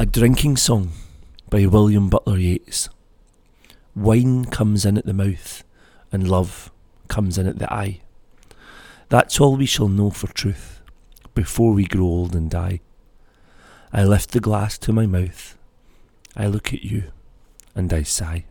A Drinking Song by William Butler Yeats. Wine comes in at the mouth, and love comes in at the eye. That's all we shall know for truth before we grow old and die. I lift the glass to my mouth, I look at you, and I sigh.